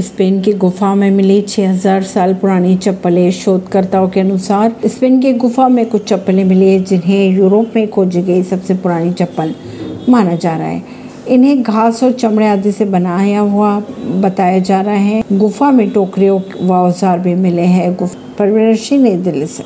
Spain की गुफा में मिली 6000 साल पुरानी चप्पलें शोधकर्ताओं के अनुसार, स्पेन की गुफा में कुछ चप्पलें मिली जिन्हें यूरोप में खोजी गई सबसे पुरानी चप्पल माना जा रहा है। इन्हें घास और चमड़े आदि से बनाया हुआ बताया जा रहा है। गुफा में टोकरियों व औज़ार भी मिले हैं। परवीन सिंह, नई दिल्ली से।